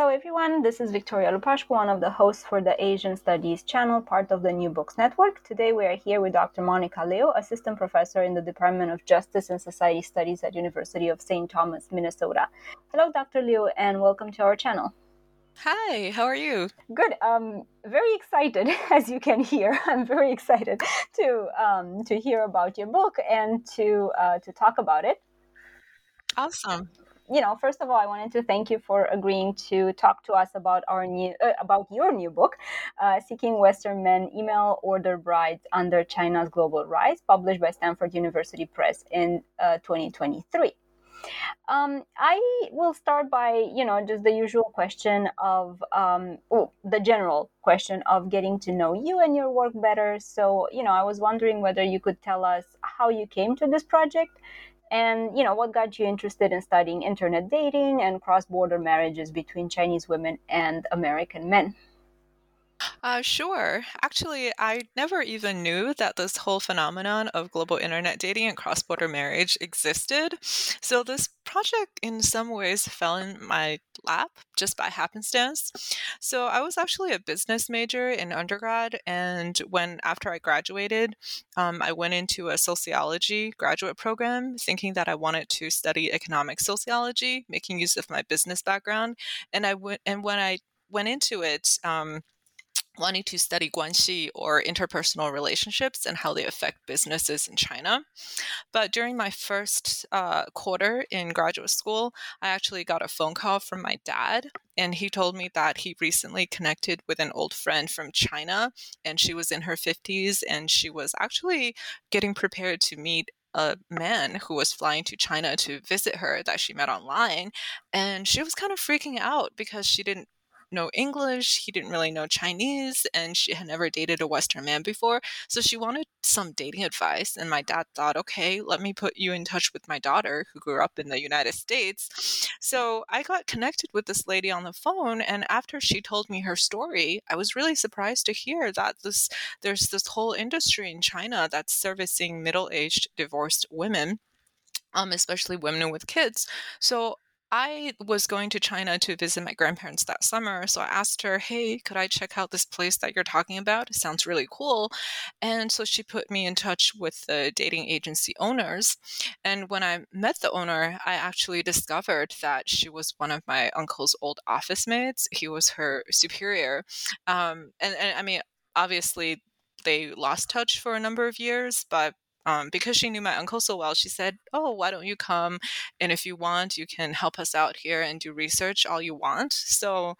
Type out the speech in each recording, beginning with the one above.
Hello everyone, this is Victoria Lupashko, one of the hosts for the Asian Studies channel, part of the New Books Network. Today we are here with Dr. Monica Liu, Assistant Professor in the Department of Justice and Society Studies at University of St. Thomas, Minnesota. Hello Dr. Liu and welcome to our channel. Hi, how are you? Good. Um, very excited, as you can hear. I'm very excited to um, to hear about your book and to uh, to talk about it. Awesome you know, first of all, I wanted to thank you for agreeing to talk to us about our new uh, about your new book, uh, "Seeking Western Men: Email Order Brides Under China's Global Rise," published by Stanford University Press in uh, 2023. Um, I will start by, you know, just the usual question of um, oh, the general question of getting to know you and your work better. So, you know, I was wondering whether you could tell us how you came to this project and you know what got you interested in studying internet dating and cross-border marriages between chinese women and american men uh, sure. Actually, I never even knew that this whole phenomenon of global internet dating and cross border marriage existed. So, this project, in some ways, fell in my lap just by happenstance. So, I was actually a business major in undergrad. And when, after I graduated, um, I went into a sociology graduate program thinking that I wanted to study economic sociology, making use of my business background. And I went, and when I went into it, um, wanting to study guanxi or interpersonal relationships and how they affect businesses in China. But during my first uh, quarter in graduate school, I actually got a phone call from my dad, and he told me that he recently connected with an old friend from China, and she was in her 50s, and she was actually getting prepared to meet a man who was flying to China to visit her that she met online. And she was kind of freaking out because she didn't know English, he didn't really know Chinese, and she had never dated a Western man before. So she wanted some dating advice. And my dad thought, okay, let me put you in touch with my daughter who grew up in the United States. So I got connected with this lady on the phone. And after she told me her story, I was really surprised to hear that this there's this whole industry in China that's servicing middle aged divorced women. Um, especially women with kids. So I was going to China to visit my grandparents that summer. So I asked her, Hey, could I check out this place that you're talking about? It sounds really cool. And so she put me in touch with the dating agency owners. And when I met the owner, I actually discovered that she was one of my uncle's old office mates. He was her superior. Um, and, and I mean, obviously, they lost touch for a number of years, but um, because she knew my uncle so well, she said, Oh, why don't you come? And if you want, you can help us out here and do research all you want. So,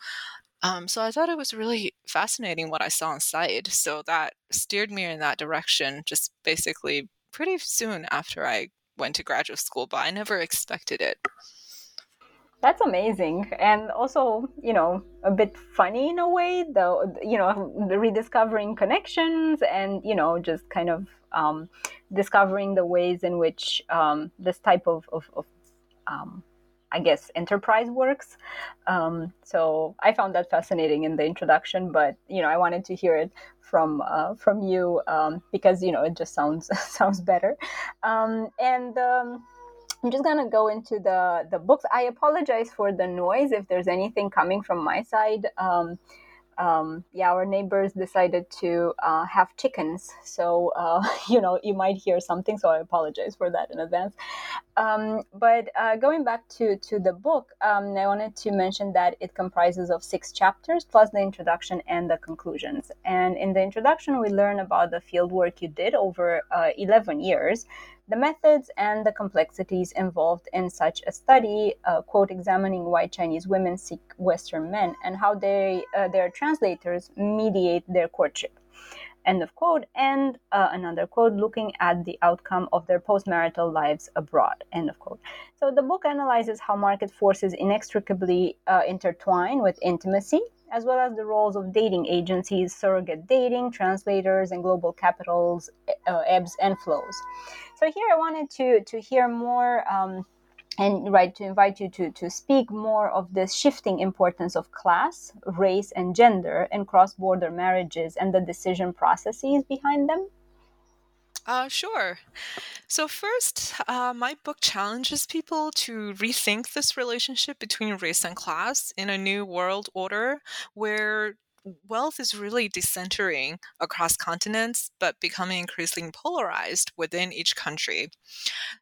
um, so I thought it was really fascinating what I saw inside. So that steered me in that direction just basically pretty soon after I went to graduate school, but I never expected it. That's amazing. And also, you know, a bit funny in a way, though, you know, rediscovering connections and, you know, just kind of um, discovering the ways in which um, this type of, of, of um, I guess, enterprise works. Um, so I found that fascinating in the introduction, but you know, I wanted to hear it from uh, from you um, because you know it just sounds sounds better. Um, and I'm just gonna go into the the books. I apologize for the noise if there's anything coming from my side. Um, um, yeah, our neighbors decided to uh, have chickens. So, uh, you know, you might hear something. So I apologize for that in advance. Um, but uh, going back to, to the book, um, I wanted to mention that it comprises of six chapters plus the introduction and the conclusions. And in the introduction, we learn about the field work you did over uh, 11 years the methods and the complexities involved in such a study, uh, quote, examining why Chinese women seek Western men and how they, uh, their translators mediate their courtship. End of quote. And uh, another quote, looking at the outcome of their postmarital lives abroad. End of quote. So the book analyzes how market forces inextricably uh, intertwine with intimacy, as well as the roles of dating agencies, surrogate dating, translators, and global capitals, uh, ebbs and flows. So here I wanted to to hear more. Um, and right to invite you to to speak more of this shifting importance of class, race, and gender in cross-border marriages and the decision processes behind them. Uh, sure. So, first, uh, my book challenges people to rethink this relationship between race and class in a new world order where wealth is really decentering across continents, but becoming increasingly polarized within each country.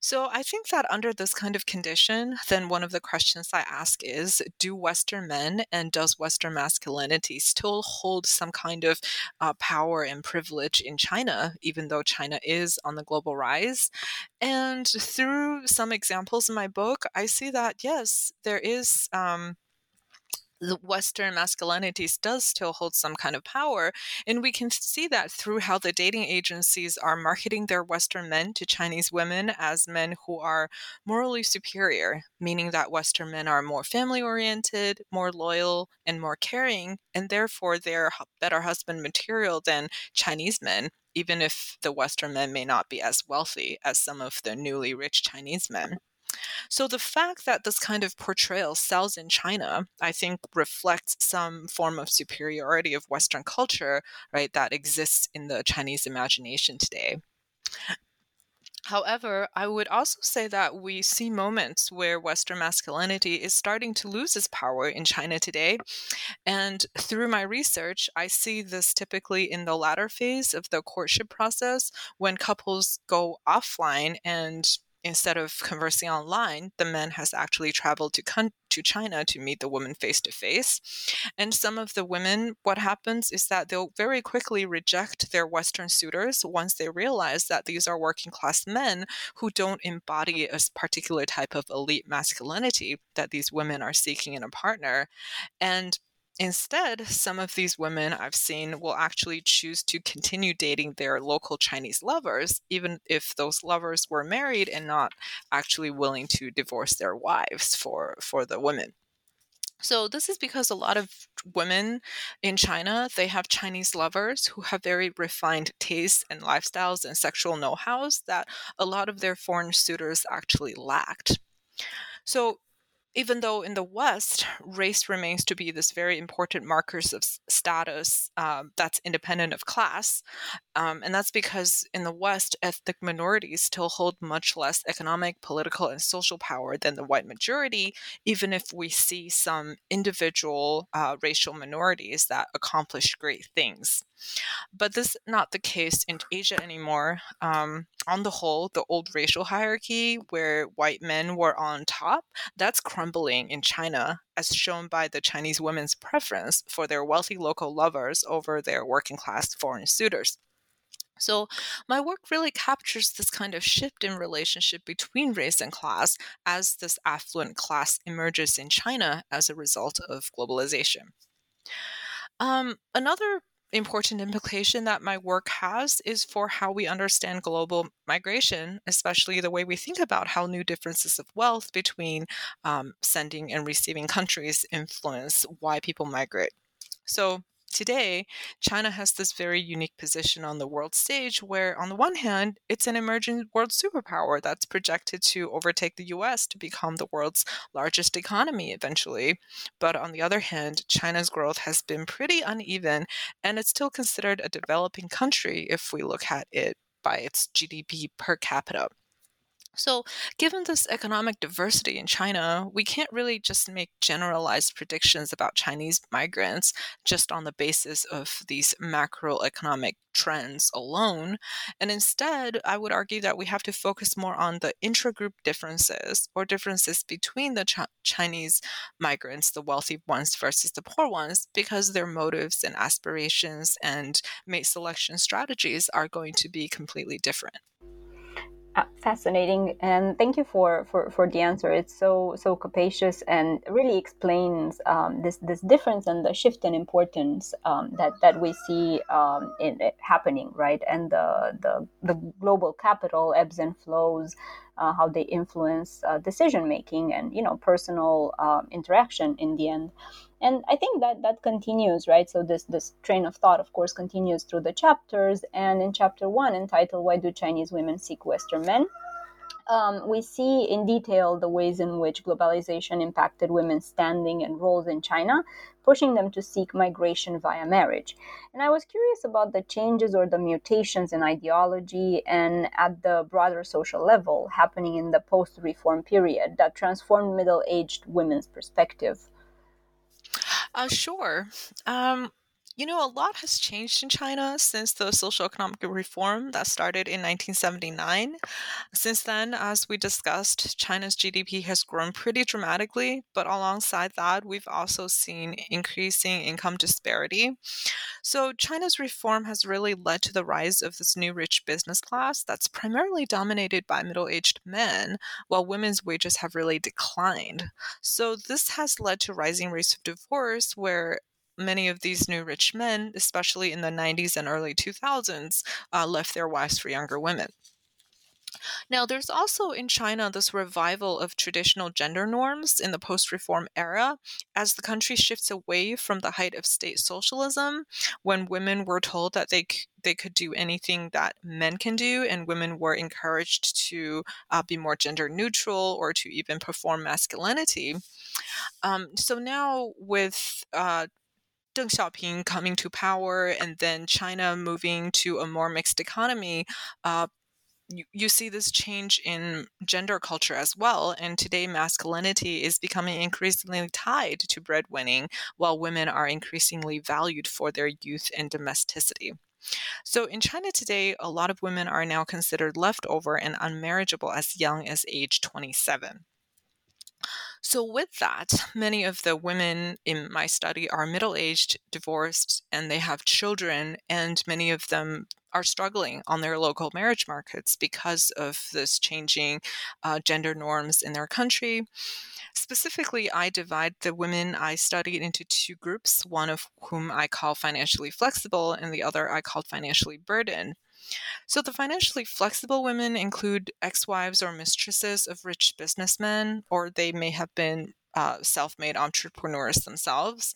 So I think that under this kind of condition, then one of the questions I ask is Do Western men and does Western masculinity still hold some kind of uh, power and privilege in China, even though China is on the global rise? And through some examples in my book, I see that yes, there is. Um, Western masculinities does still hold some kind of power. And we can see that through how the dating agencies are marketing their Western men to Chinese women as men who are morally superior, meaning that Western men are more family oriented, more loyal, and more caring, and therefore they're better husband material than Chinese men. Even if the Western men may not be as wealthy as some of the newly rich Chinese men. So the fact that this kind of portrayal sells in China, I think reflects some form of superiority of Western culture, right, that exists in the Chinese imagination today. However, I would also say that we see moments where Western masculinity is starting to lose its power in China today. And through my research, I see this typically in the latter phase of the courtship process when couples go offline and instead of conversing online, the man has actually traveled to con- to China to meet the woman face to face. And some of the women, what happens is that they'll very quickly reject their Western suitors once they realize that these are working class men who don't embody a particular type of elite masculinity that these women are seeking in a partner. And Instead, some of these women I've seen will actually choose to continue dating their local Chinese lovers, even if those lovers were married and not actually willing to divorce their wives for, for the women. So this is because a lot of women in China, they have Chinese lovers who have very refined tastes and lifestyles and sexual know-hows that a lot of their foreign suitors actually lacked. So even though in the West, race remains to be this very important markers of status um, that's independent of class, um, and that's because in the West, ethnic minorities still hold much less economic, political, and social power than the white majority, even if we see some individual uh, racial minorities that accomplish great things. But this is not the case in Asia anymore. Um, on the whole, the old racial hierarchy where white men were on top, that's crumbling in China, as shown by the Chinese women's preference for their wealthy local lovers over their working class foreign suitors. So, my work really captures this kind of shift in relationship between race and class as this affluent class emerges in China as a result of globalization. Um, another important implication that my work has is for how we understand global migration, especially the way we think about how new differences of wealth between um, sending and receiving countries influence why people migrate. So, today, China has this very unique position on the world stage where, on the one hand, it's an emerging world superpower that's projected to overtake the US to become the world's largest economy eventually. But on the other hand, China's growth has been pretty uneven, and it's still considered a developing country if we look at it by its GDP per capita. So, given this economic diversity in China, we can't really just make generalized predictions about Chinese migrants just on the basis of these macroeconomic trends alone. And instead, I would argue that we have to focus more on the intragroup differences or differences between the Ch- Chinese migrants, the wealthy ones versus the poor ones, because their motives and aspirations and mate selection strategies are going to be completely different. Uh, fascinating and thank you for, for for the answer. It's so so capacious and really explains um, this this difference and the shift in importance um, that that we see um, in happening right? And the, the the global capital ebbs and flows uh, how they influence uh, decision making and you know personal uh, interaction in the end. And i think that that continues right? So this this train of thought of course continues through the chapters. And in chapter one entitled why do chinese women seek western men um, we see in detail the ways in which globalization impacted women's standing and roles in China, pushing them to seek migration via marriage. And I was curious about the changes or the mutations in ideology and at the broader social level happening in the post reform period that transformed middle aged women's perspective. Uh, sure. Um, you know, a lot has changed in China since the social economic reform that started in 1979. Since then, as we discussed, China's GDP has grown pretty dramatically, but alongside that, we've also seen increasing income disparity. So, China's reform has really led to the rise of this new rich business class that's primarily dominated by middle aged men, while women's wages have really declined. So, this has led to rising rates of divorce, where many of these new rich men, especially in the 90s and early 2000s, uh, left their wives for younger women. Now, there's also in China this revival of traditional gender norms in the post reform era as the country shifts away from the height of state socialism when women were told that they, they could do anything that men can do, and women were encouraged to uh, be more gender neutral or to even perform masculinity. Um, so now, with uh, Deng Xiaoping coming to power and then China moving to a more mixed economy, uh, you, you see this change in gender culture as well. And today, masculinity is becoming increasingly tied to breadwinning, while women are increasingly valued for their youth and domesticity. So, in China today, a lot of women are now considered leftover and unmarriageable as young as age 27. So, with that, many of the women in my study are middle aged, divorced, and they have children, and many of them are struggling on their local marriage markets because of this changing uh, gender norms in their country. Specifically, I divide the women I studied into two groups, one of whom I call financially flexible, and the other I called financially burdened. So the financially flexible women include ex wives or mistresses of rich businessmen, or they may have been uh, self made entrepreneurs themselves.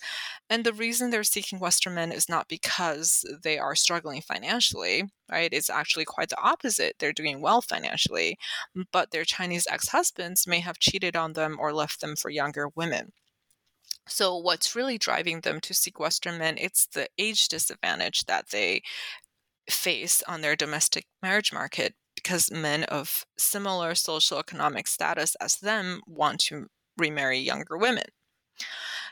And the reason they're seeking Western men is not because they are struggling financially, right? It's actually quite the opposite. They're doing well financially, but their Chinese ex husbands may have cheated on them or left them for younger women. So what's really driving them to seek Western men? It's the age disadvantage that they face on their domestic marriage market because men of similar social economic status as them want to remarry younger women.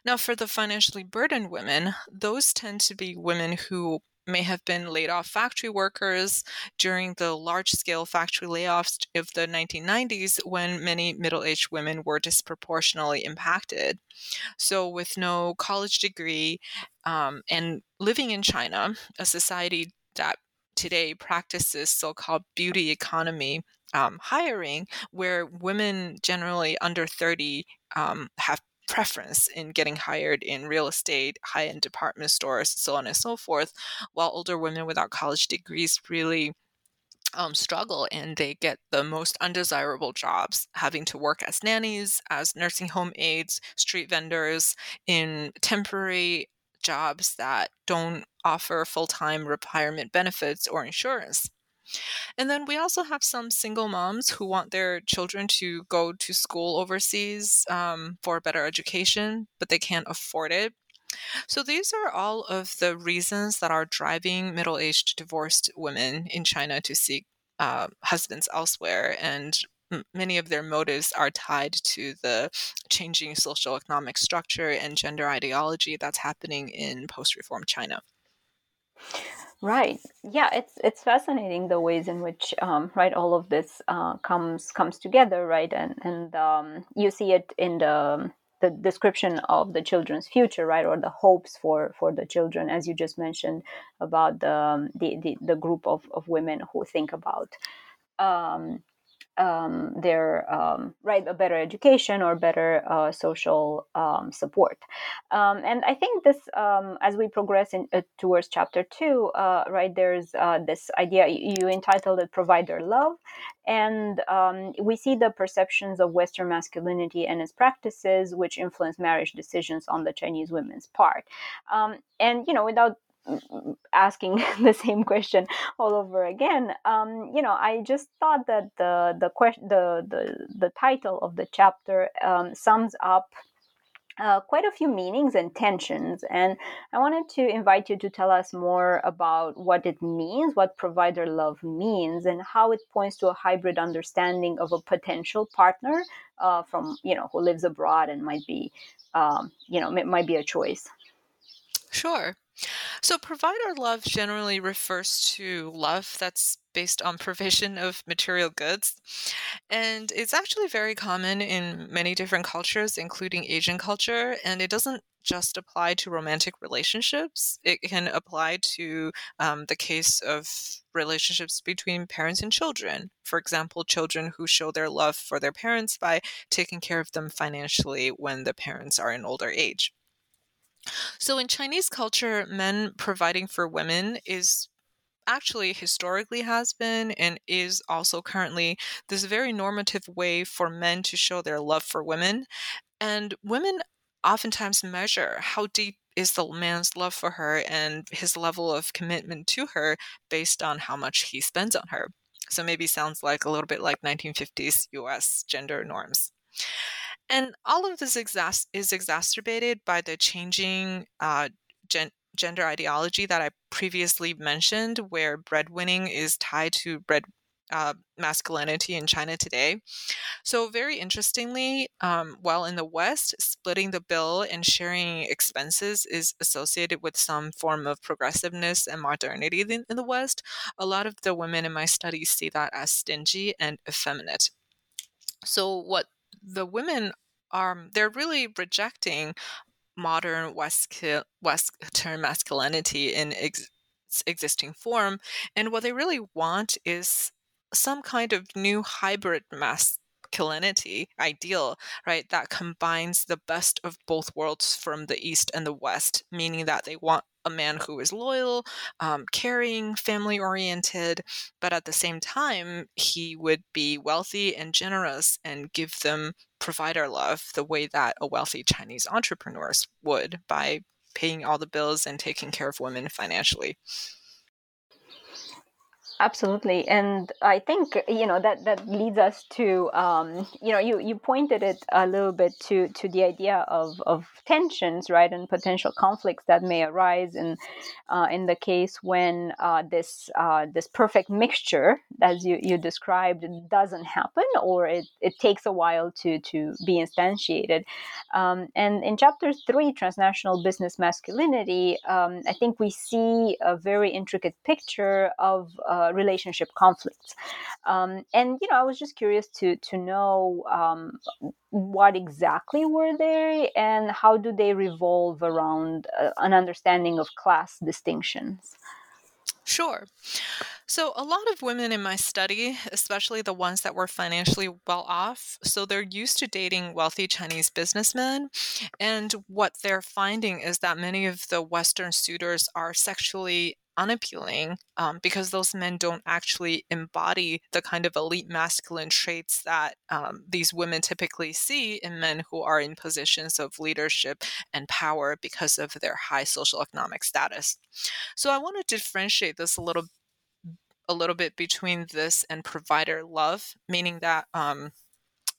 Now, for the financially burdened women, those tend to be women who may have been laid off factory workers during the large scale factory layoffs of the 1990s when many middle aged women were disproportionately impacted. So, with no college degree um, and living in China, a society that today practices so called beauty economy um, hiring, where women generally under 30 um, have preference in getting hired in real estate, high end department stores, so on and so forth, while older women without college degrees really um, struggle and they get the most undesirable jobs, having to work as nannies, as nursing home aides, street vendors, in temporary jobs that don't offer full time retirement benefits or insurance. And then we also have some single moms who want their children to go to school overseas um, for a better education, but they can't afford it. So these are all of the reasons that are driving middle aged divorced women in China to seek uh, husbands elsewhere. And many of their motives are tied to the changing social economic structure and gender ideology that's happening in post reform China. Right. Yeah, it's it's fascinating the ways in which um, right all of this uh, comes comes together, right, and and um, you see it in the the description of the children's future, right, or the hopes for for the children, as you just mentioned about the um, the, the, the group of, of women who think about um, um, their um, right a better education or better uh, social um, support. Um, and I think this, um, as we progress in, uh, towards chapter two, uh, right, there's uh, this idea you entitled it "Provider Love," and um, we see the perceptions of Western masculinity and its practices, which influence marriage decisions on the Chinese women's part. and you know, without asking the same question all over again um, you know i just thought that the the question the, the the title of the chapter um, sums up uh, quite a few meanings and tensions. And I wanted to invite you to tell us more about what it means, what provider love means, and how it points to a hybrid understanding of a potential partner uh, from, you know, who lives abroad and might be, um, you know, might be a choice. Sure. So, provider love generally refers to love that's based on provision of material goods. And it's actually very common in many different cultures, including Asian culture. And it doesn't just apply to romantic relationships, it can apply to um, the case of relationships between parents and children. For example, children who show their love for their parents by taking care of them financially when the parents are in older age. So, in Chinese culture, men providing for women is actually historically has been and is also currently this very normative way for men to show their love for women. And women oftentimes measure how deep is the man's love for her and his level of commitment to her based on how much he spends on her. So maybe sounds like a little bit like 1950s US gender norms. And all of this exas- is exacerbated by the changing uh, gen- gender ideology that I previously mentioned, where breadwinning is tied to bread uh, masculinity in China today. So, very interestingly, um, while in the West, splitting the bill and sharing expenses is associated with some form of progressiveness and modernity in, in the West, a lot of the women in my studies see that as stingy and effeminate. So, what the women are they're really rejecting modern West, Western masculinity in ex- existing form, and what they really want is some kind of new hybrid masculinity ideal, right? That combines the best of both worlds from the East and the West, meaning that they want a man who is loyal, um, caring, family oriented, but at the same time, he would be wealthy and generous and give them provider love the way that a wealthy Chinese entrepreneurs would by paying all the bills and taking care of women financially. Absolutely, and I think you know that that leads us to um, you know you you pointed it a little bit to to the idea of of tensions, right, and potential conflicts that may arise in uh, in the case when uh, this uh, this perfect mixture, as you you described, doesn't happen or it, it takes a while to to be instantiated. Um, and in chapter three, transnational business masculinity, um, I think we see a very intricate picture of relationship conflicts. Um, and you know, I was just curious to to know um, what exactly were they and how do they revolve around uh, an understanding of class distinctions. Sure. So, a lot of women in my study, especially the ones that were financially well off, so they're used to dating wealthy Chinese businessmen. And what they're finding is that many of the Western suitors are sexually unappealing um, because those men don't actually embody the kind of elite masculine traits that um, these women typically see in men who are in positions of leadership and power because of their high social economic status. So I want to differentiate this a little a little bit between this and provider love, meaning that um,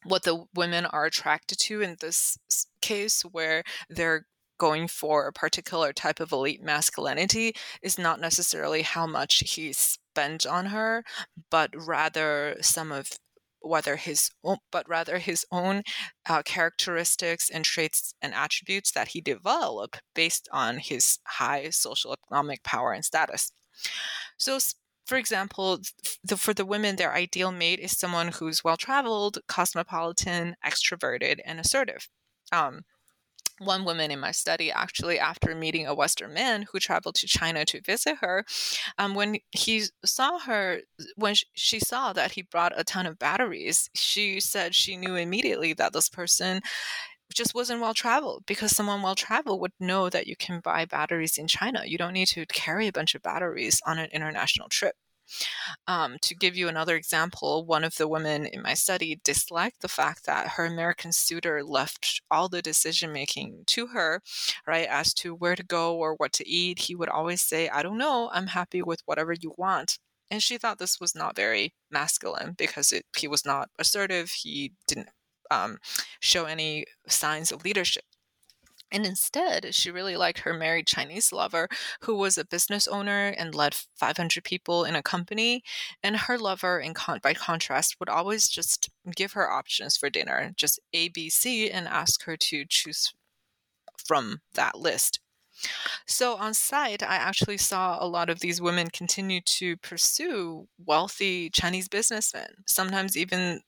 what the women are attracted to in this case, where they're going for a particular type of elite masculinity is not necessarily how much he spent on her, but rather some of whether his own, but rather his own uh, characteristics and traits and attributes that he developed based on his high social economic power and status. So for example, the, for the women, their ideal mate is someone who's well traveled, cosmopolitan, extroverted, and assertive. Um, one woman in my study actually after meeting a western man who traveled to china to visit her um, when he saw her when she saw that he brought a ton of batteries she said she knew immediately that this person just wasn't well traveled because someone well traveled would know that you can buy batteries in china. You don't need to carry a bunch of batteries on an international trip um, to give you another example, one of the women in my study disliked the fact that her American suitor left all the decision making to her, right, as to where to go or what to eat. He would always say, I don't know, I'm happy with whatever you want. And she thought this was not very masculine because it, he was not assertive. He didn't um, show any signs of leadership. And instead, she really liked her married Chinese lover, who was a business owner and led 500 people in a company. And her lover, in con- by contrast, would always just give her options for dinner, just A, B, C, and ask her to choose from that list. So on site, I actually saw a lot of these women continue to pursue wealthy Chinese businessmen, sometimes even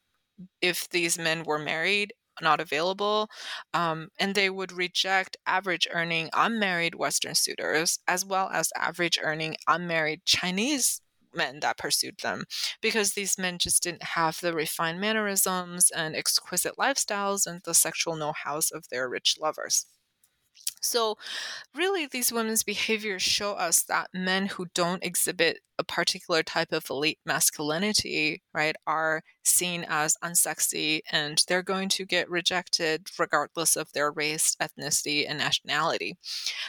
if these men were married not available, um, and they would reject average earning unmarried Western suitors as well as average earning unmarried Chinese men that pursued them because these men just didn't have the refined mannerisms and exquisite lifestyles and the sexual know hows of their rich lovers. So, really, these women's behaviors show us that men who don't exhibit a particular type of elite masculinity, right, are seen as unsexy and they're going to get rejected regardless of their race, ethnicity, and nationality.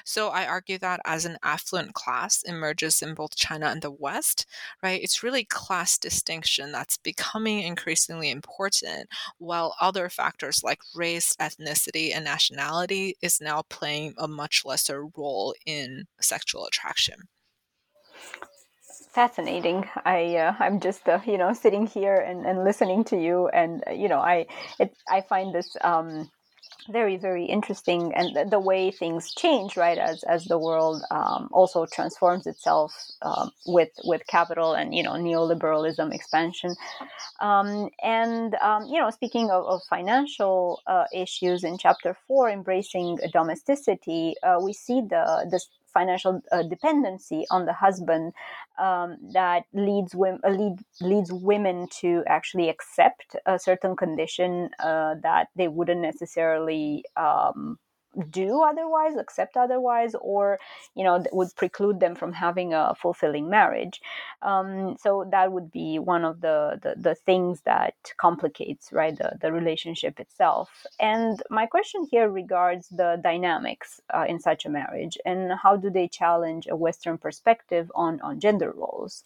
So I argue that as an affluent class emerges in both China and the West, right, it's really class distinction that's becoming increasingly important, while other factors like race, ethnicity, and nationality is now playing a much lesser role in sexual attraction fascinating. I uh, I'm just uh, you know sitting here and, and listening to you, and uh, you know I it I find this um, very very interesting, and the, the, way things change, right? As as the world um, also transforms itself um, with with capital and you know neoliberalism expansion, um, and um, you know speaking of, of financial uh, issues in chapter four, embracing domesticity, uh, we see the this financial uh, dependency on the husband um, that leads women uh, lead, leads women to actually accept a certain condition uh, that they wouldn't necessarily um, do otherwise, accept otherwise, or you know would preclude them from having a fulfilling marriage. Um, so that would be one of the, the, the things that complicates right the, the relationship itself. And my question here regards the dynamics uh, in such a marriage and how do they challenge a Western perspective on on gender roles.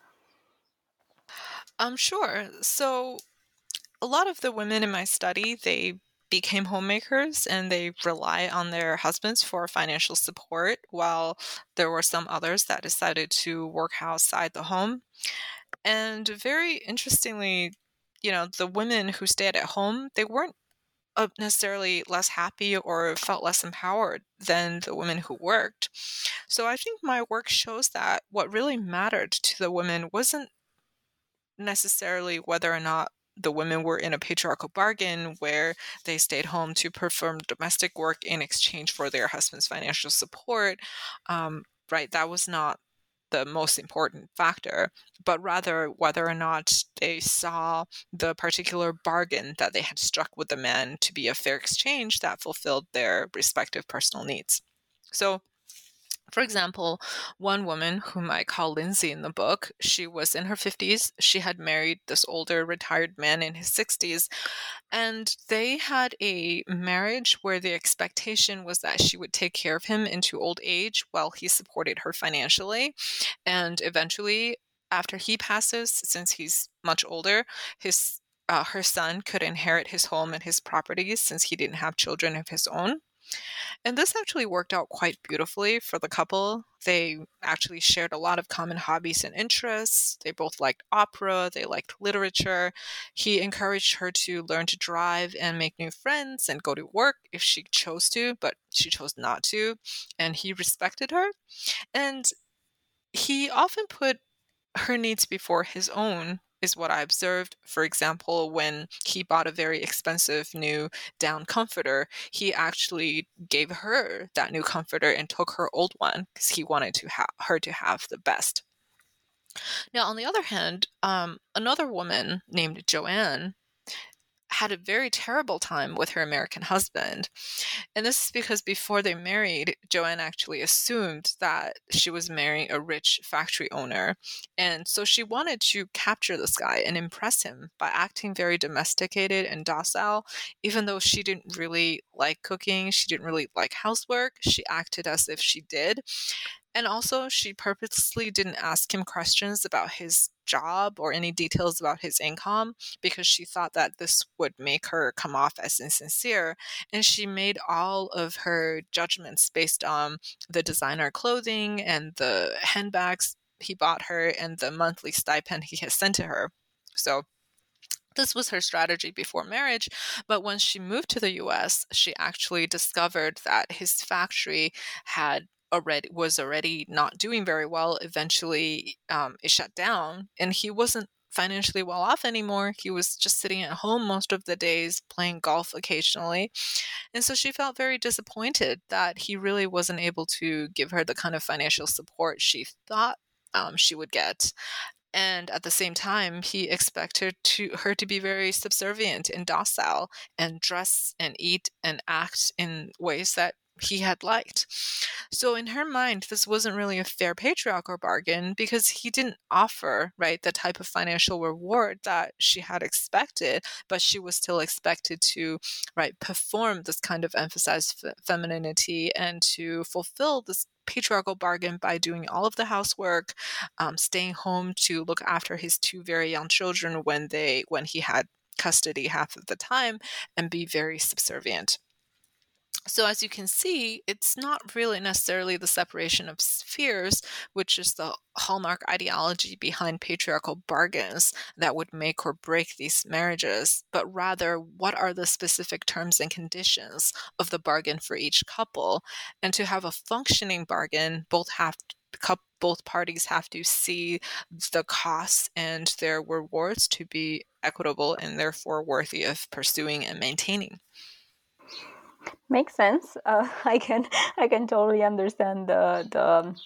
Um, sure. So a lot of the women in my study they became homemakers and they rely on their husbands for financial support, while there were some others that decided to work outside the home. And very interestingly, you know, the women who stayed at home, they weren't uh, necessarily less happy or felt less empowered than the women who worked. So I think my work shows that what really mattered to the women wasn't necessarily whether or not the women were in a patriarchal bargain where they stayed home to perform domestic work in exchange for their husband's financial support. Um, right, that was not the most important factor, but rather whether or not they saw the particular bargain that they had struck with the man to be a fair exchange that fulfilled their respective personal needs. So, For example, one woman whom I call Lindsay in the book, she was in her 50s. She had married this older retired man in his 60s, and they had a marriage where the expectation was that she would take care of him into old age while he supported her financially. And eventually, after he passes, since he's much older, his uh, her son could inherit his home and his properties since he didn't have children of his own. And this actually worked out quite beautifully for the couple. They actually shared a lot of common hobbies and interests. They both liked opera, they liked literature. He encouraged her to learn to drive and make new friends and go to work if she chose to, but she chose not to. And he respected her. And he often put her needs before his own is what I observed. For example, when he bought a very expensive new down comforter, he actually gave her that new comforter and took her old one because he wanted to have her to have the best. Now, on the other hand, um, another woman named Joanne had a very terrible time with her American husband. And this is because before they married, Joanne actually assumed that she was marrying a rich factory owner. And so she wanted to capture this guy and impress him by acting very domesticated and docile. Even though she didn't really like cooking, she didn't really like housework, she acted as if she did. And also, she purposely didn't ask him questions about his job or any details about his income because she thought that this would make her come off as insincere. And she made all of her judgments based on the designer clothing and the handbags he bought her and the monthly stipend he has sent to her. So this was her strategy before marriage, but when she moved to the US, she actually discovered that his factory had already was already not doing very well. Eventually, um, it shut down, and he wasn't financially well off anymore. He was just sitting at home most of the days, playing golf occasionally. And so she felt very disappointed that he really wasn't able to give her the kind of financial support she thought um, she would get. And at the same time, he expected to her to be very subservient and docile and dress and eat and act in ways that he had liked. So in her mind, this wasn't really a fair patriarchal bargain because he didn't offer, right, the type of financial reward that she had expected, but she was still expected to, right, perform this kind of emphasized f- femininity and to fulfill this patriarchal bargain by doing all of the housework, um, staying home to look after his two very young children when they when he had custody half of the time, and be very subservient. So, as you can see, it's not really necessarily the separation of spheres, which is the hallmark ideology behind patriarchal bargains that would make or break these marriages, but rather what are the specific terms and conditions of the bargain for each couple. And to have a functioning bargain, both have both parties have to see the costs and their rewards to be equitable and therefore worthy of pursuing and maintaining. Makes sense. Uh, I can I can totally understand the the um,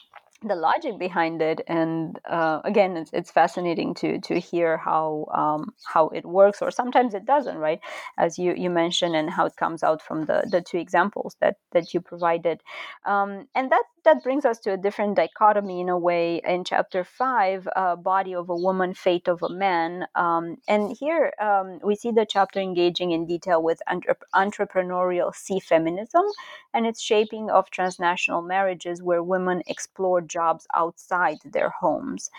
the logic behind it. And uh, again it's, it's fascinating to to hear how um, how it works or sometimes it doesn't right? As you you mentioned and how it comes out from the the two examples that that you provided. Um, and that that brings us to a different dichotomy in a way in chapter five uh, body of a woman fate of a man. Um, and here um, we see the chapter engaging in detail with entre- entrepreneurial sea feminism and its shaping of transnational marriages where women explore jobs outside their homes.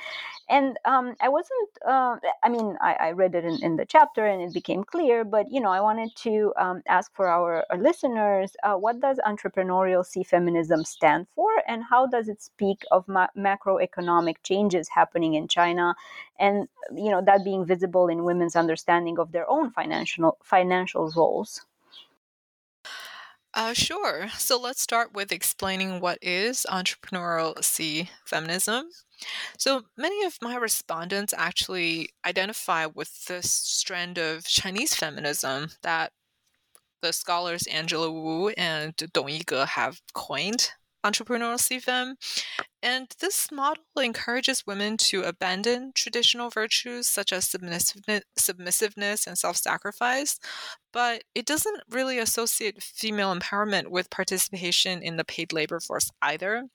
And um, i wasn't uh, i mean I, I, read it in, in, the chapter and it became clear but you know i wanted to um, ask for our, our listeners uh, what does entrepreneurial sea feminism stand for and how does it speak of ma- macroeconomic changes happening in china and you know that being visible in women's understanding of their own financial financial roles uh, sure. So let's start with explaining what is entrepreneurial sea feminism. So many of my respondents actually identify with this strand of Chinese feminism that the scholars Angela Wu and Dong Yige have coined entrepreneurial sea fem. And this model encourages women to abandon traditional virtues such as submissiveness and self sacrifice, but it doesn't really associate female empowerment with participation in the paid labor force either.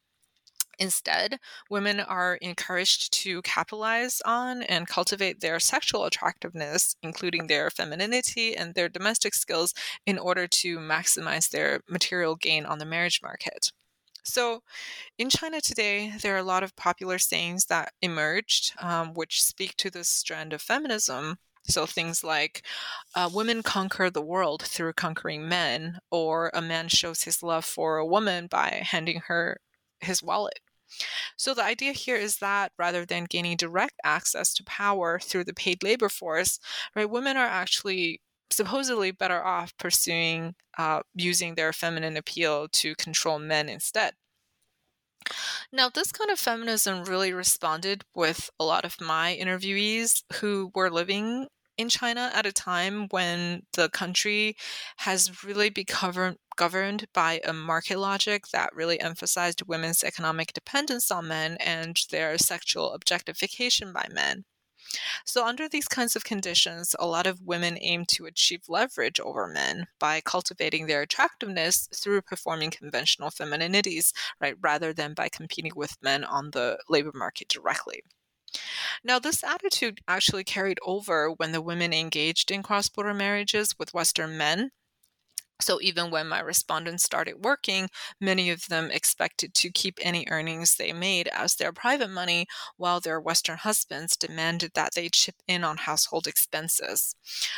Instead, women are encouraged to capitalize on and cultivate their sexual attractiveness, including their femininity and their domestic skills, in order to maximize their material gain on the marriage market. So, in China today, there are a lot of popular sayings that emerged, um, which speak to this strand of feminism. So, things like uh, women conquer the world through conquering men, or a man shows his love for a woman by handing her his wallet. So the idea here is that rather than gaining direct access to power through the paid labor force, right, women are actually supposedly better off pursuing uh, using their feminine appeal to control men instead. Now, this kind of feminism really responded with a lot of my interviewees who were living in China at a time when the country has really become governed by a market logic that really emphasized women's economic dependence on men and their sexual objectification by men. So, under these kinds of conditions, a lot of women aim to achieve leverage over men by cultivating their attractiveness through performing conventional femininities, right, rather than by competing with men on the labor market directly. Now, this attitude actually carried over when the women engaged in cross border marriages with Western men. So, even when my respondents started working, many of them expected to keep any earnings they made as their private money, while their Western husbands demanded that they chip in on household expenses.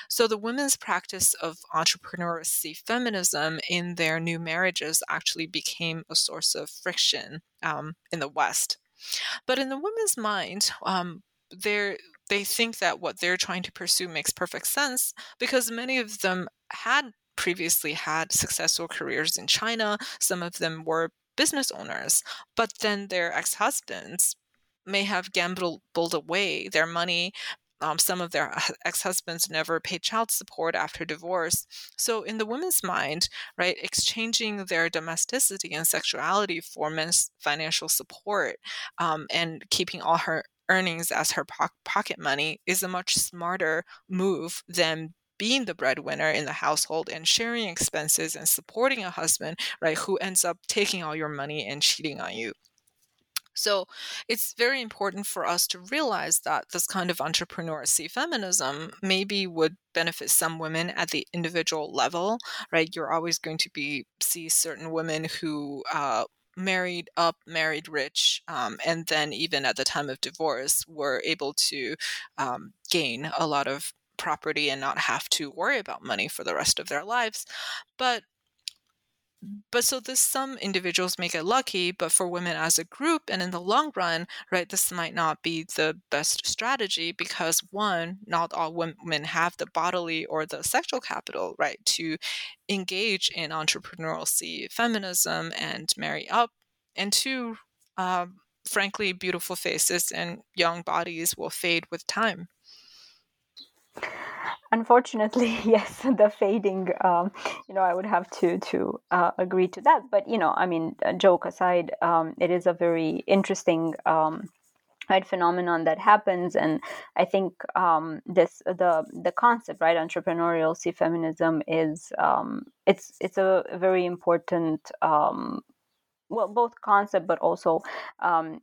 So, the women's practice of entrepreneurial feminism in their new marriages actually became a source of friction um, in the West. But in the women's mind, um, they they think that what they're trying to pursue makes perfect sense because many of them had previously had successful careers in China. Some of them were business owners, but then their ex-husbands may have gambled away their money um, some of their ex-husbands never paid child support after divorce so in the woman's mind right exchanging their domesticity and sexuality for men's financial support um, and keeping all her earnings as her po- pocket money is a much smarter move than being the breadwinner in the household and sharing expenses and supporting a husband right who ends up taking all your money and cheating on you so it's very important for us to realize that this kind of entrepreneurial feminism maybe would benefit some women at the individual level, right? You're always going to be see certain women who uh, married up, married rich, um, and then even at the time of divorce were able to um, gain a lot of property and not have to worry about money for the rest of their lives. But but so this some individuals may get lucky but for women as a group and in the long run right this might not be the best strategy because one not all women have the bodily or the sexual capital right to engage in entrepreneurial feminism and marry up and two um, frankly beautiful faces and young bodies will fade with time unfortunately yes the fading um, you know i would have to to uh, agree to that. But you know i mean joke aside um, it is a very interesting um, right phenomenon that happens. And i think um, this the the concept right entrepreneurial see feminism is um, it's it's a very important um, well both concept but also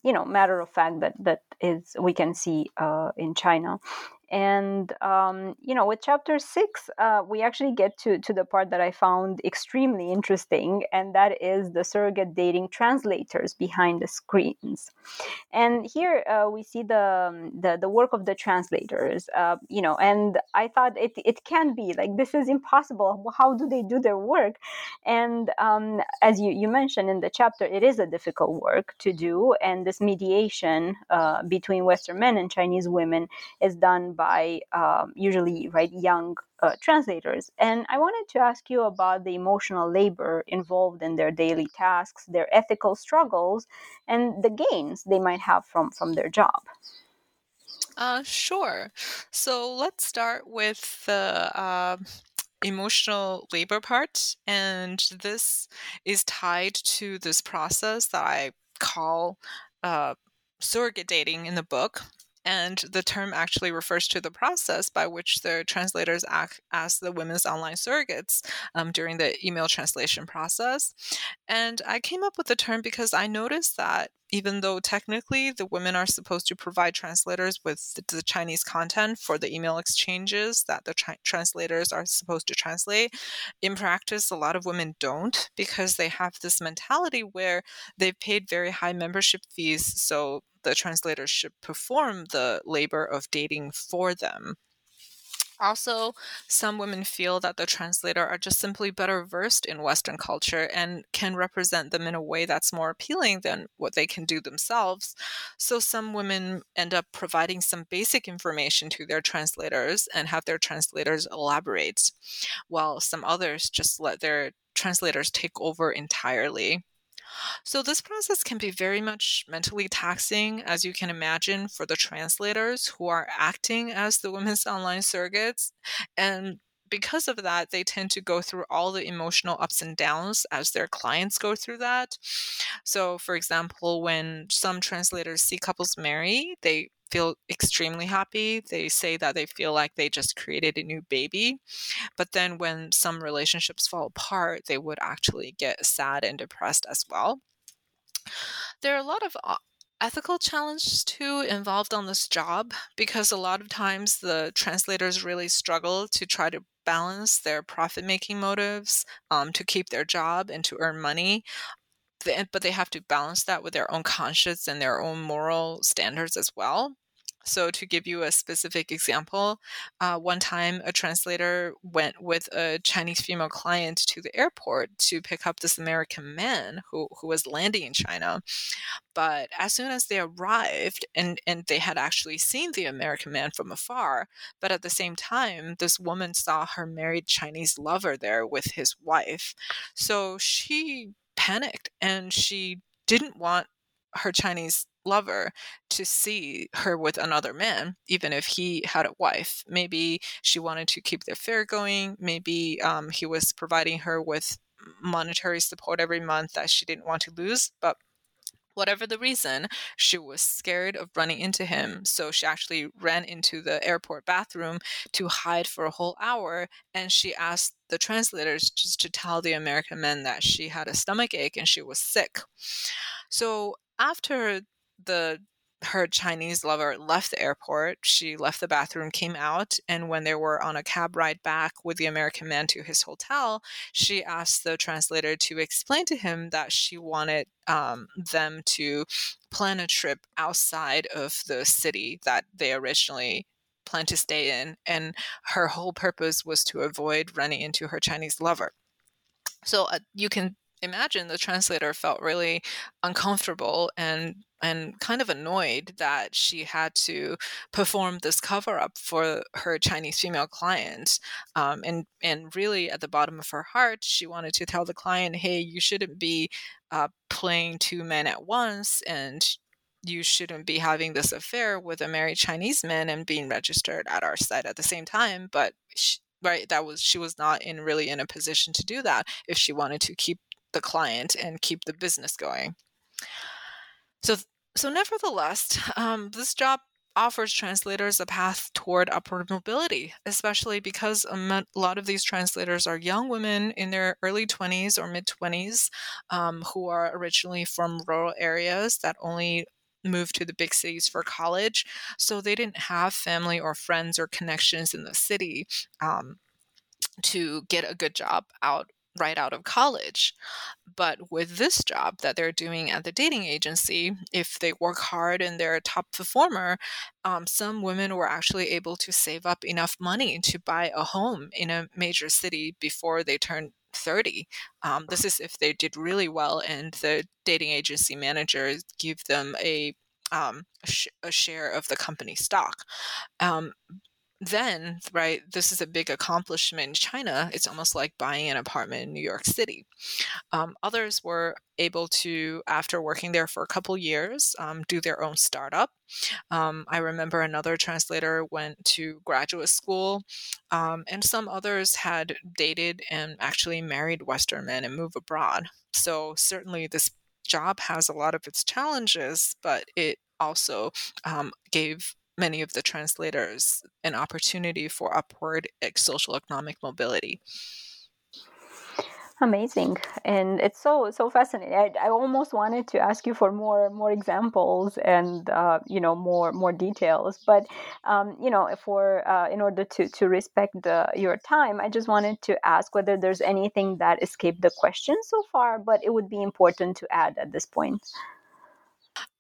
you know matter of fact that that is we can see uh, in china and um, you know with chapter six uh, we actually get to, to the part that i found extremely interesting and that is the surrogate dating translators behind the screens. And here uh, we see the, the the work of the translators uh, you know and i thought it, it can be like this is impossible. How do they do their work? And um, as you, you mentioned in the chapter it is a difficult work to do and this mediation uh, between western men and chinese women is done by um, usually right young uh, translators. And I wanted to ask you about the emotional labor involved in their daily tasks, their ethical struggles, and the gains they might have from from their job. Uh, sure. So let's start with the uh, emotional labor part, and this is tied to this process that I call uh, surrogate dating in the book and the term actually refers to the process by which the translators act as the women's online surrogates um, during the email translation process. And I came up with the term because I noticed that even though technically the women are supposed to provide translators with the, Chinese content for the email exchanges that the tra- translators are supposed to translate, in practice, a lot of women don't because they have this mentality where they've paid very high membership fees. So the translators should perform the labor of dating for them. Also, some women feel that the translator are just simply better versed in Western culture and can represent them in a way that's more appealing than what they can do themselves. So, some women end up providing some basic information to their translators and have their translators elaborate, while some others just let their translators take over entirely. So, this process can be very much mentally taxing, as you can imagine, for the translators who are acting as the women's online surrogates. And because of that, they tend to go through all the emotional ups and downs as their clients go through that. So, for example, when some translators see couples marry, they feel extremely happy. They say that they feel like they just created a new baby. But then when some relationships fall apart, they would actually get sad and depressed as well. There are a lot of uh, ethical challenges too involved on this job because a lot of times the translators really struggle to try to balance their profit making motives um, to keep their job and to earn money but they have to balance that with their own conscience and their own moral standards as well. So, to give you a specific example, uh, one time a translator went with a Chinese female client to the airport to pick up this American man who, who was landing in China. But as soon as they arrived, and, and they had actually seen the American man from afar, but at the same time, this woman saw her married Chinese lover there with his wife. So she panicked and she didn't want her Chinese lover to see her with another man, even if he had a wife. Maybe she wanted to keep the affair going. Maybe um, he was providing her with monetary support every month that she didn't want to lose. But whatever the reason, she was scared of running into him. So she actually ran into the airport bathroom to hide for a whole hour. And she asked the translators just to tell the American men that she had a stomach ache and she was sick. So after the her Chinese lover left the airport. She left the bathroom, came out, and when they were on a cab ride back with the American man to his hotel, she asked the translator to explain to him that she wanted um, them to plan a trip outside of the city that they originally planned to stay in. And her whole purpose was to avoid running into her Chinese lover. So uh, you can imagine the translator felt really uncomfortable and and kind of annoyed that she had to perform this cover up for her Chinese female client. Um, and and really, at the bottom of her heart, she wanted to tell the client, "Hey, you shouldn't be uh, playing two men at once, and you shouldn't be having this affair with a married Chinese man and being registered at our site at the same time." But she, right, that was she was not in really in a position to do that if she wanted to keep the client and keep the business going. So, so nevertheless, um, this job offers translators a path toward upward mobility, especially because a lot of these translators are young women in their early 20s or mid 20s um, who are originally from rural areas that only moved to the big cities for college. So they didn't have family or friends or connections in the city um, to get a good job out right out of college. But with this job that they're doing at the dating agency, if they work hard and they're a top performer, um, some women were actually able to save up enough money to buy a home in a major city before they turned 30. Um, this is if they did really well and the dating agency managers give them a um, a, sh- a, share of the company stock. Um, then, right, this is a big accomplishment in China. It's almost like buying an apartment in New York City. Um, others were able to, after working there for a couple years, um, do their own startup. Um, I remember another translator went to graduate school, um, and some others had dated and actually married Western men and moved abroad. So, certainly, this job has a lot of its challenges, but it also um, gave many of the translators an opportunity for upward social economic mobility. Amazing, and it's so so fascinating. I, I almost wanted to ask you for more more examples and uh, you know more more details, but um, you know for uh, in order to to respect the, your time, I just wanted to ask whether there's anything that escaped the question so far, but it would be important to add at this point.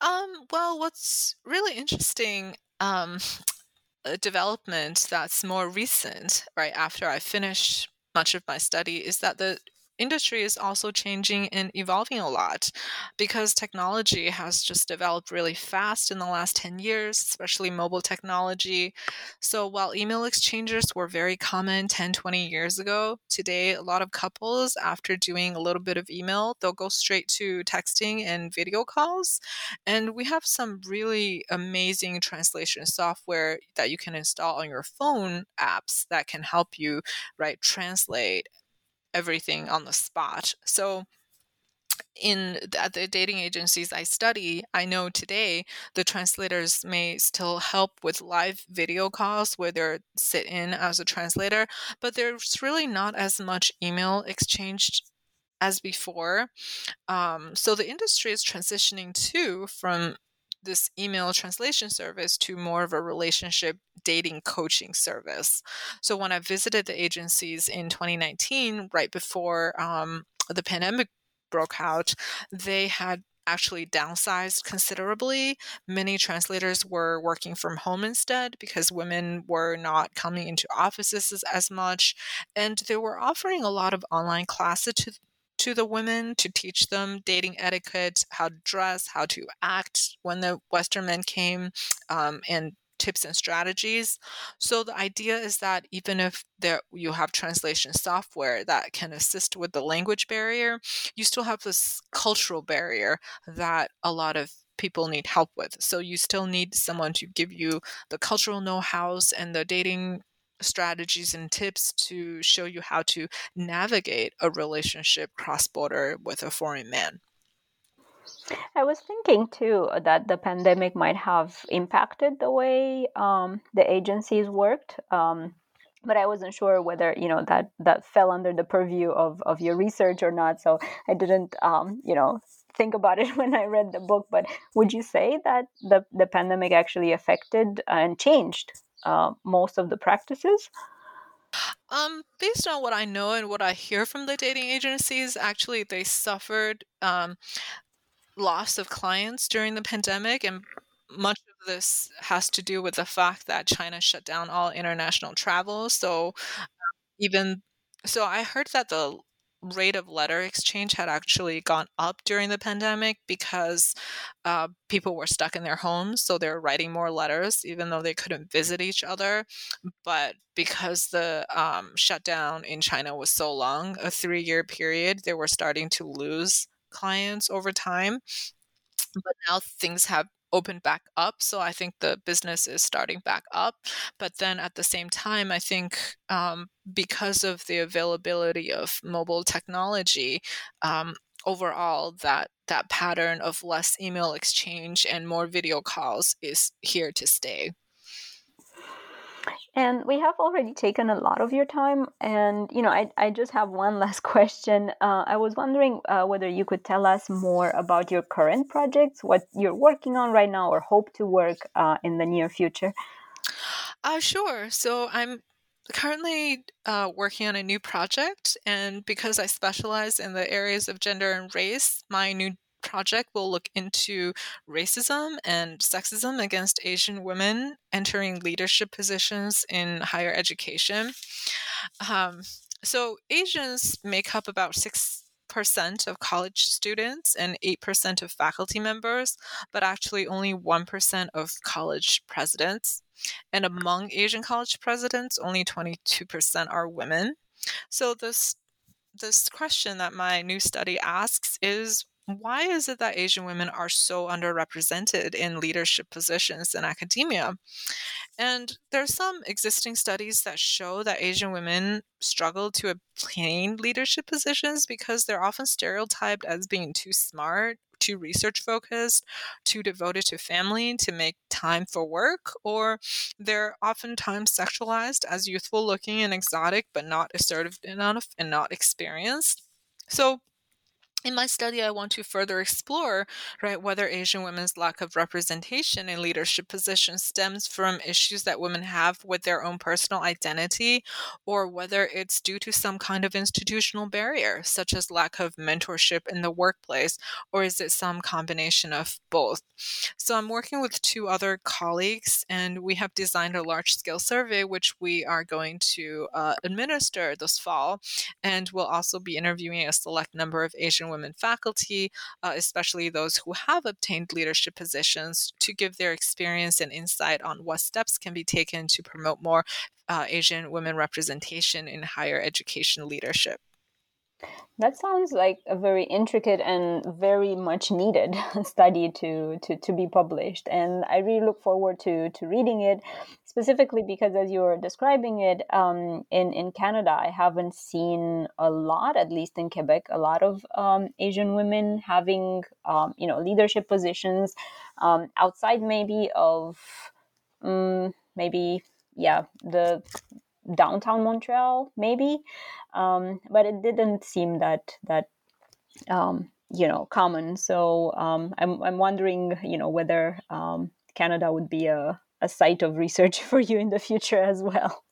Um, well, what's really interesting um, a development that's more recent, right after I finished much of my study, is that the industry is also changing and evolving a lot because technology has just developed really fast in the last 10 years, especially mobile technology. So while email exchangers were very common 10, 20 years ago, today a lot of couples, after doing a little bit of email, they'll go straight to texting and video calls. And we have some really amazing translation software that you can install on your phone apps that can help you, right, translate everything on the spot. So in at the dating agencies I study, I know today the translators may still help with live video calls where they sit in as a translator, but there's really not as much email exchanged as before. Um, so the industry is transitioning too from this email translation service to more of a relationship dating coaching service. So when I visited the agencies in 2019, right before um, the pandemic broke out, they had actually downsized considerably. Many translators were working from home instead because women were not coming into offices as, as much. And they were offering a lot of online classes to, to the women to teach them dating etiquette, how to dress, how to act when the Western men came, um, and tips and strategies. So the idea is that even if there you have translation software that can assist with the language barrier, you still have this cultural barrier that a lot of people need help with. So you still need someone to give you the cultural know-hows and the dating strategies and tips to show you how to navigate a relationship cross border with a foreign man. I was thinking too that the pandemic might have impacted the way um, the agencies worked. Um, but I wasn't sure whether you know that that fell under the purview of, of your research or not. So I didn't um, you know think about it when I read the book. But would you say that the the pandemic actually affected and changed uh, most of the practices? Um, based on what I know and what I hear from the dating agencies, actually they suffered um, loss of clients during the pandemic, and much of this has to do with the fact that China shut down all international travel. So even so, I heard that the rate of letter exchange had actually gone up during the pandemic because uh, people were stuck in their homes. So they were writing more letters, even though they couldn't visit each other. But because the um, shutdown in China was so long, a three year period, they were starting to lose clients over time. But now things have opened back up. So I think the business is starting back up. But then at the same time, I think um, because of the availability of mobile technology, um, overall that that pattern of less email exchange and more video calls is here to stay. And we have already taken a lot of your time. And, you know, I, I just have one last question. Uh, I was wondering uh, whether you could tell us more about your current projects, what you're working on right now or hope to work uh, in the near future. Uh, sure. So I'm currently uh, working on a new project. And because I specialize in the areas of gender and race, my new project will look into racism and sexism against Asian women entering leadership positions in higher education. Um, so, Asians make up about 6% of college students and 8% of faculty members, but actually only 1% of college presidents. And among Asian college presidents, only 22% are women. So, this this question that my new study asks is why is it that Asian women are so underrepresented in leadership positions in academia? And there's some existing studies that show that Asian women struggle to obtain leadership positions because they're often stereotyped as being too smart, too research focused, too devoted to family to make time for work, or they're oftentimes sexualized as youthful looking and exotic but not assertive enough and not experienced. So, in my study, I want to further explore, right, whether Asian women's lack of representation in leadership positions stems from issues that women have with their own personal identity, or whether it's due to some kind of institutional barrier, such as lack of mentorship in the workplace, or is it some combination of both? So I'm working with two other colleagues, and we have designed a large scale survey, which we are going to uh, administer this fall, and we'll also be interviewing a select number of Asian women women faculty, uh, especially those who have obtained leadership positions, to give their experience and insight on what steps can be taken to promote more uh, Asian women representation in higher education leadership. That sounds like a very intricate and very much needed study to, to, to be published. And I really look forward to, to reading it, specifically because as you were describing it, um, in, in Canada, I haven't seen a lot, at least in Quebec, a lot of um, Asian women having, um, you know, leadership positions um, outside maybe of um, maybe, yeah, the downtown Montreal, maybe, um, but it didn't seem that that um, you know common. So I'm I'm wondering, you know, whether Canada would be a a site of research for you in the future as well.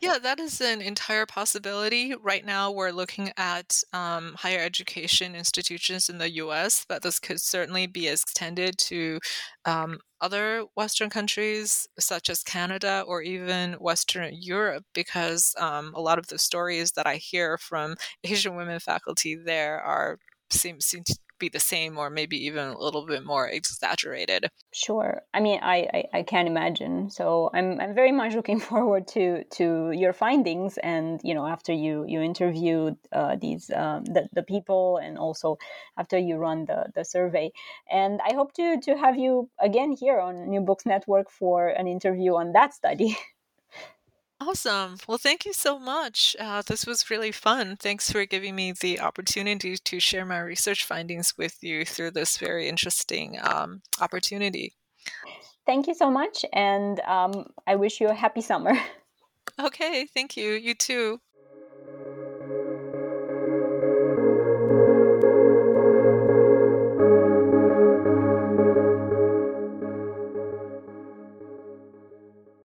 Yeah, that is an entire possibility. Right now, we're looking at um, higher education institutions in the US, but this could certainly be extended to um, other Western countries, such as Canada or even Western Europe, because um, a lot of the stories that I hear from Asian women faculty there are seem seem to be the same or maybe even a little bit more exaggerated. Sure. I mean, I, I, I can imagine. So I'm, I'm very much looking forward to, to your findings. And, you know, after you, you interviewed uh, these, um, the, the people and also after you run the, the survey. And I hope to, to have you again here on New Books Network for an interview on that study. Awesome. Well, thank you so much. Uh, this was really fun. Thanks for giving me the opportunity to share my research findings with you through this very interesting um, opportunity. Thank you so much. And um, I wish you a happy summer. Okay. Thank you. You too.